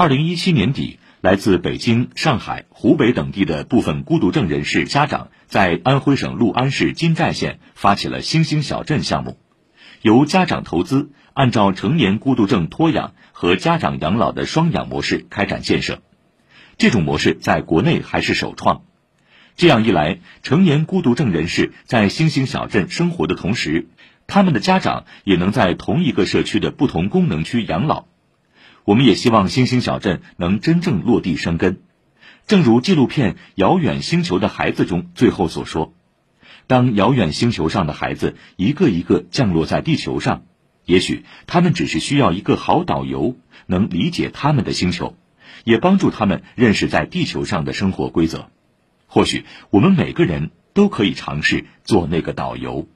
二零一七年底，来自北京、上海、湖北等地的部分孤独症人士家长，在安徽省六安市金寨县发起了“星星小镇”项目，由家长投资，按照成年孤独症托养和家长养老的双养模式开展建设。这种模式在国内还是首创。这样一来，成年孤独症人士在星星小镇生活的同时，他们的家长也能在同一个社区的不同功能区养老。我们也希望星星小镇能真正落地生根。正如纪录片《遥远星球的孩子》中最后所说：“当遥远星球上的孩子一个一个降落在地球上，也许他们只是需要一个好导游，能理解他们的星球，也帮助他们认识在地球上的生活规则。或许我们每个人都可以尝试做那个导游。”